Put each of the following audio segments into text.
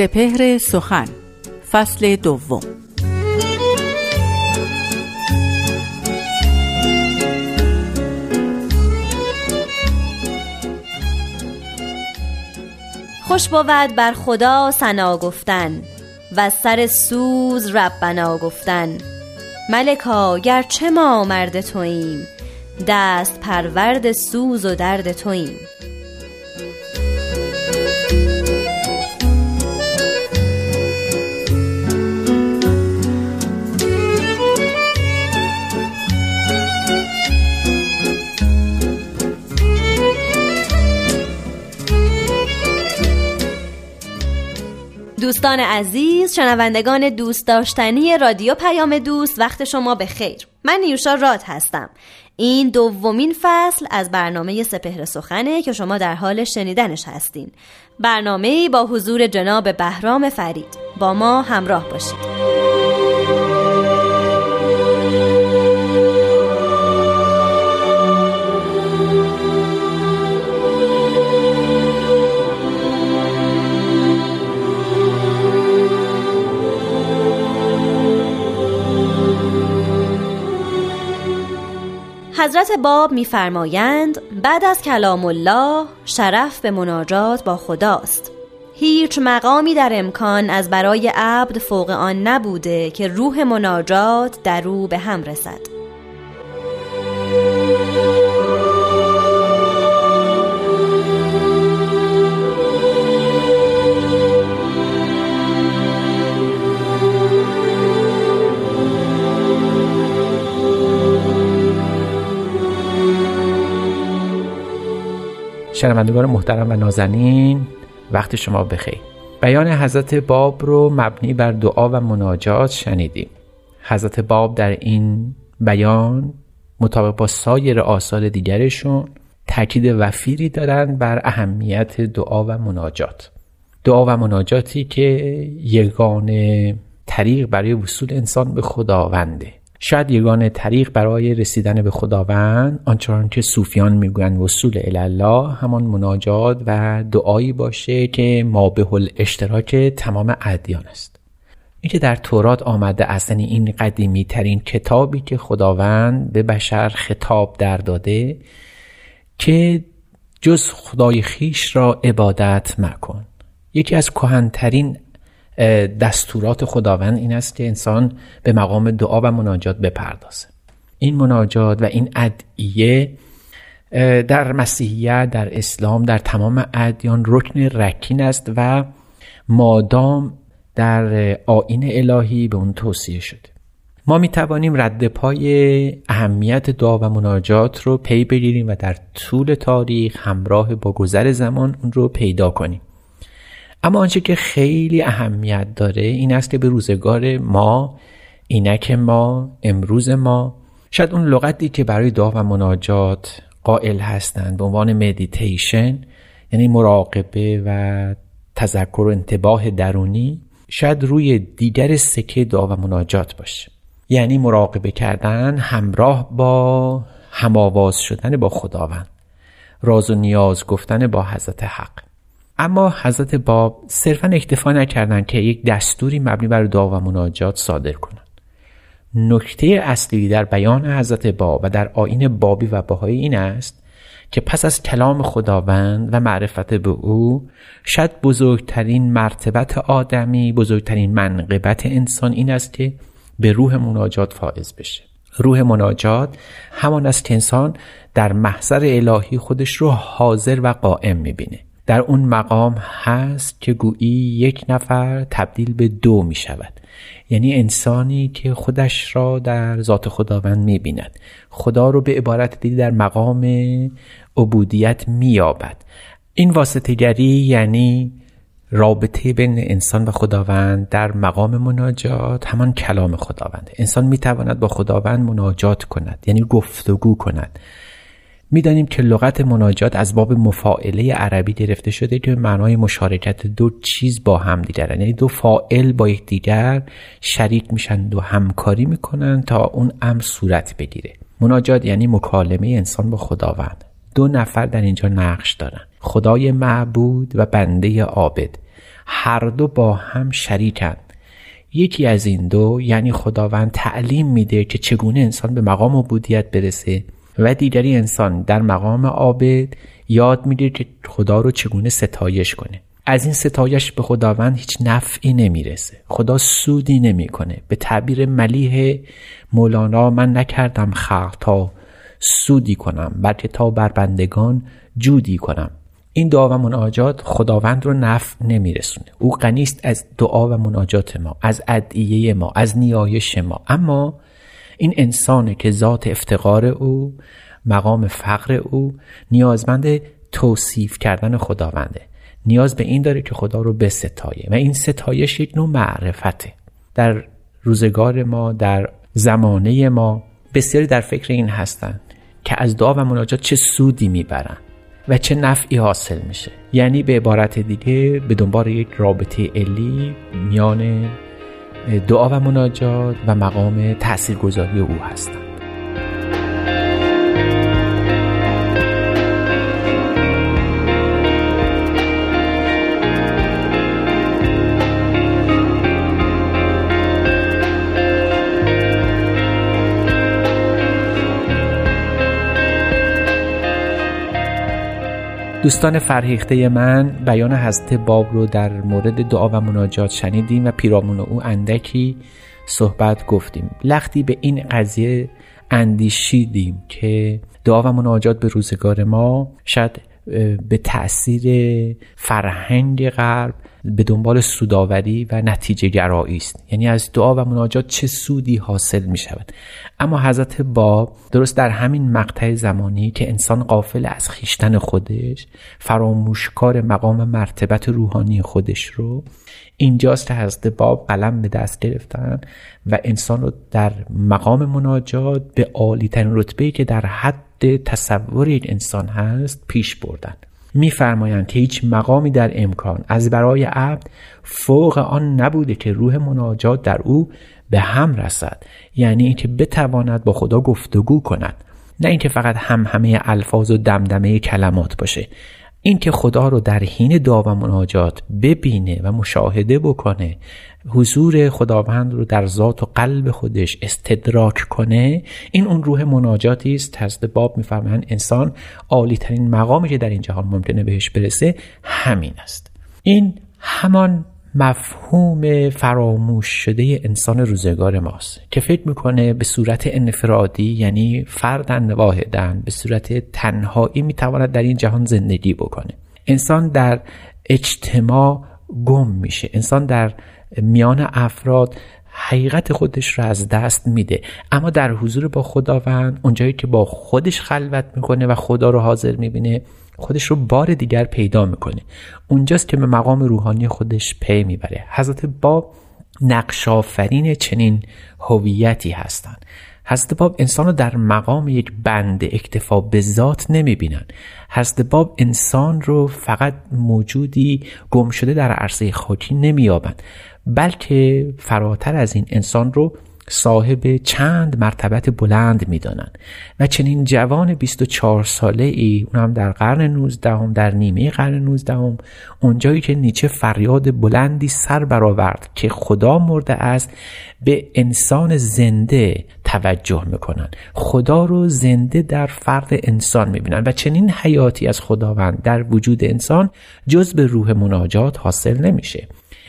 سپهر سخن فصل دوم. خوش بود بر خدا سنا گفتن و سر سوز ربنا گفتن. ملکا گرچه ما مرد توییم دست پرورد سوز و درد توییم. دوستان عزیز شنوندگان دوست داشتنی رادیو پیام دوست وقت شما به خیر. من نیوشا راد هستم. این دومین فصل از برنامه سپهر سخنه که شما در حال شنیدنش هستین. برنامه با حضور جناب بهرام فرید. با ما همراه باشید. حضرت باب میفرمایند بعد از کلام الله شرف به مناجات با خداست. هیچ مقامی در امکان از برای عبد فوق آن نبوده که روح مناجات در او به هم رسد. شنوندگان محترم و نازنین وقت شما بخیر. بیان حضرت باب رو مبنی بر دعا و مناجات شنیدیم. حضرت باب در این بیان مطابق با سایر آثار دیگرشون تاکید وفیری دارند بر اهمیت دعا و مناجات. دعا و مناجاتی که یگانه طریق برای وصول انسان به خداونده. شاید یگانه طریق برای رسیدن به خداوند آنچنان که صوفیان می‌گویند وصول الله همان مناجات و دعایی باشه که ما به اشتراک تمام ادیان است. اینکه در تورات آمده اصلا این قدیمی ترین کتابی که خداوند به بشر خطاب در داده که جز خدای خیش را عبادت مکن. یکی از کهنترین دستورات خداوند این است که انسان به مقام دعا و مناجات بپردازه. این مناجات و این ادعیه در مسیحیت در اسلام در تمام ادیان رکن رکین است و مادام در آین الهی به اون توصیه شده. ما می توانیم رد پای اهمیت دعا و مناجات رو پی بگیریم و در طول تاریخ همراه با گذر زمان اون رو پیدا کنیم. اما آنچه که خیلی اهمیت داره این است که به روزگار ما اینک ما امروز ما شاید اون لغتی که برای دعا و مناجات قائل هستند به عنوان مدیتیشن یعنی مراقبه و تذکر و انتباه درونی شاید روی دیگر سکه دعا و مناجات باشه. یعنی مراقبه کردن همراه با هماواز شدن با خداوند. راز و نیاز گفتن با حضرت حق. اما حضرت باب صرفا اکتفا نکردند که یک دستوری مبنی بر دعا و مناجات صادر کنند. نکته اصلی در بیان حضرت باب و در آین بابی و بهایی این است که پس از کلام خداوند و معرفت به او شاید بزرگترین مرتبت آدمی بزرگترین منقبت انسان این است که به روح مناجات فائز بشه. روح مناجات همان است که انسان در محضر الهی خودش رو حاضر و قائم می‌بینه. در اون مقام هست که گویی یک نفر تبدیل به دو می شود یعنی انسانی که خودش را در ذات خداوند می بیند خدا رو به عبارت دیدی در مقام عبودیت می یابد این واسطگری یعنی رابطه بین انسان و خداوند در مقام مناجات همان کلام خداوند. انسان می تواند با خداوند مناجات کند یعنی گفتگو کند. می‌دانیم که لغت مناجات از باب مفاعله عربی گرفته شده که معنای مشارکت دو چیز با هم دیگرن. یعنی دو فائل با یکدیگر شریک میشن و همکاری می‌کنن تا اون امر صورت بگیره. مناجات یعنی مکالمه انسان با خداوند. دو نفر در اینجا نقش دارن. خدای معبود و بنده عابد. هر دو با هم شریکند یکی از این دو یعنی خداوند تعلیم میده که چگونه انسان به مقام عبودیت برسه. و دیگری انسان در مقام عابد یاد میده که خدا رو چگونه ستایش کنه. از این ستایش به خداوند هیچ نفعی نمی‌رسه. خدا سودی نمی‌کنه. به تعبیر ملیح مولانا من نکردم خلق تا سودی کنم بلکه تا بر بندگان جودی کنم. این دعا و مناجات خداوند رو نفع نمیرسونه. او غنیست از دعا و مناجات ما از ادعیه ما از نیایش ما. اما این انسانه که ذات افتقار او مقام فقر او نیازمند توصیف کردن خداونده. نیاز به این داره که خدا رو بستایه و این ستایش یک نوع معرفته. در روزگار ما در زمانه ما بسیاری در فکر این هستند که از دعا و مناجات چه سودی می‌برند و چه نفعی حاصل میشه. یعنی به عبارت دیگه به دنبال یک رابطه علی میان دعا و مناجات و مقام تاثیرگذاری او هستند. دوستان فرهیخته من بیان حضرت باب رو در مورد دعا و مناجات شنیدیم و پیرامون او اندکی صحبت گفتیم. لختی به این قضیه اندیشیدیم که دعا و مناجات به روزگار ما شاید به تاثیر فرهنگ غرب به دنبال سوداوری و نتیجه گرایی است. یعنی از دعا و مناجات چه سودی حاصل می شود. اما حضرت باب درست در همین مقطع زمانی که انسان قافل از خیشتن خودش فراموشکار مقام مرتبت روحانی خودش رو اینجاست که حضرت باب قلم به دست گرفتن و انسان رو در مقام مناجات به عالی ترین رتبه که در حد تصور یک انسان هست پیش بردن. میفرمایند که هیچ مقامی در امکان از برای عبد فوق آن نبوده که روح مناجات در او به هم رسد. یعنی اینکه بتواند با خدا گفتگو کند. نه اینکه فقط هم همه الفاظ و دمدمه کلمات باشه. اینکه خدا رو در حین دعا و مناجات ببینه و مشاهده بکنه حضور خداوند رو در ذات و قلب خودش استدراک کنه این اون روح مناجاتی است. حضرت باب میفرمایند انسان عالی ترین مقامی که در این جهان ممکنه بهش برسه همین است. این همان مفهوم فراموش شده انسان روزگار ماست که فکر می‌کنه به صورت انفرادی یعنی فردن واحدن به صورت تنهایی می‌تواند در این جهان زندگی بکنه. انسان در اجتماع گم میشه. انسان در میان افراد حقیقت خودش را از دست میده. اما در حضور با خداوند اونجایی که با خودش خلوت می‌کنه و خدا رو حاضر می‌بینه خودش رو بار دیگر پیدا می‌کنه. اونجاست که به مقام روحانی خودش پی می‌بره. حضرت باب نقش آفرین چنین هویتی هستند. حضرت باب انسان رو در مقام یک بند اکتفا به ذات نمی‌بینن. حضرت باب انسان رو فقط موجودی گم شده در عرصه خاکی نمییابند بلکه فراتر از این انسان رو صاحب چند مرتبت بلند می‌دانند و چنین جوان 24 ساله ای اونم در قرن 19 هم در نیمه قرن 19 هم اونجایی که نیچه فریاد بلندی سر برآورد که خدا مرده است به انسان زنده توجه می‌کنن. خدا رو زنده در فرد انسان می‌بینن و چنین حیاتی از خداوند در وجود انسان جز به روح مناجات حاصل نمیشه.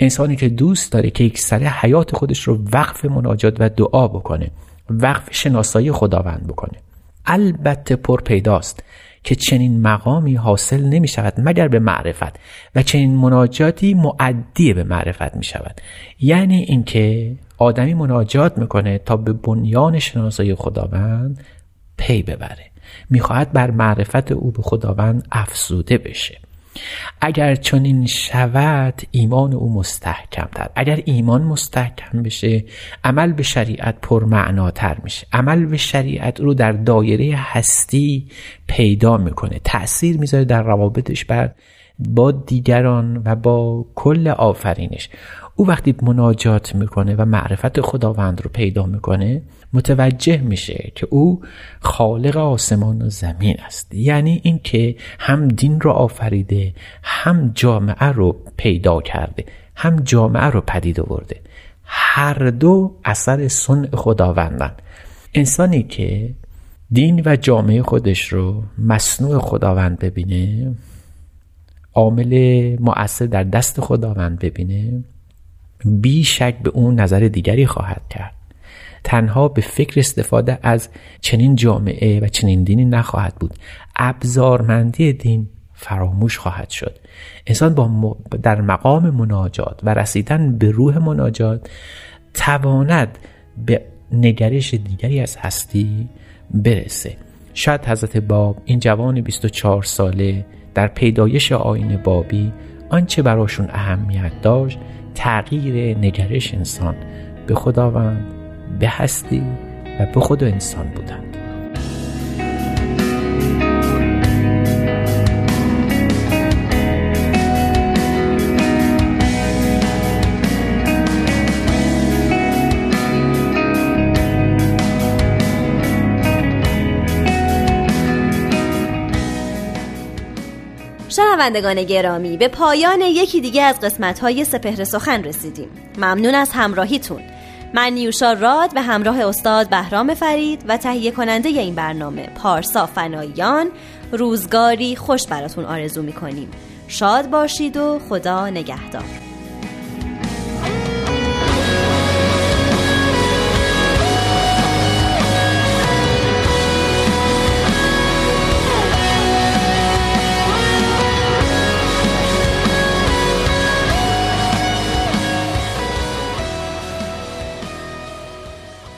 انسانی که دوست داره که یک سره حیات خودش رو وقف مناجات و دعا بکنه وقف شناسایی خداوند بکنه. البته پر پیداست. که چنین مقامی حاصل نمی شود مگر به معرفت و چنین مناجاتی معدی به معرفت می شود یعنی اینکه آدمی مناجات می‌کنه تا به بنیان شناسایی خداوند پی ببره. می‌خواهد بر معرفت او به خداوند افزوده بشه. اگر چنین شود ایمان او مستحکمتر اگر ایمان مستحکم بشه عمل به شریعت پرمعناتر میشه. عمل به شریعت رو در دایره هستی پیدا می‌کنه. تأثیر می‌ذاره در روابطش بر با دیگران و با کل آفرینش. او وقتی مناجات می‌کنه و معرفت خداوند رو پیدا می‌کنه متوجه میشه که او خالق آسمان و زمین است. یعنی اینکه هم دین رو آفریده هم جامعه رو پیدا کرده هم جامعه رو پدید آورده. هر دو اثر سن خداوندن. انسانی که دین و جامعه خودش رو مصنوع خداوند ببینه عامل مؤثر در دست خداوند ببینه بی شک به اون نظر دیگری خواهد کرد. تنها به فکر استفاده از چنین جامعه و چنین دینی نخواهد بود. ابزارمندی دین فراموش خواهد شد. انسان با در مقام مناجات و رسیدن به روح مناجات تواند به نگرش دیگری از هستی برسه. شاید حضرت باب این جوان 24 ساله در پیدایش آین بابی آنچه براشون اهمیت داشت تغییر نگرش انسان. به خداوند به هستی و به خود انسان بودند شنوندگان گرامی به پایان یکی دیگه از قسمت های سپهر سخن رسیدیم. ممنون از همراهیتون. من نیوشا راد به همراه استاد بهرام فرید و تهیه کننده این برنامه پارسا فنایان. روزگاری خوش براتون آرزو می‌کنیم. شاد باشید و خدا نگهدار.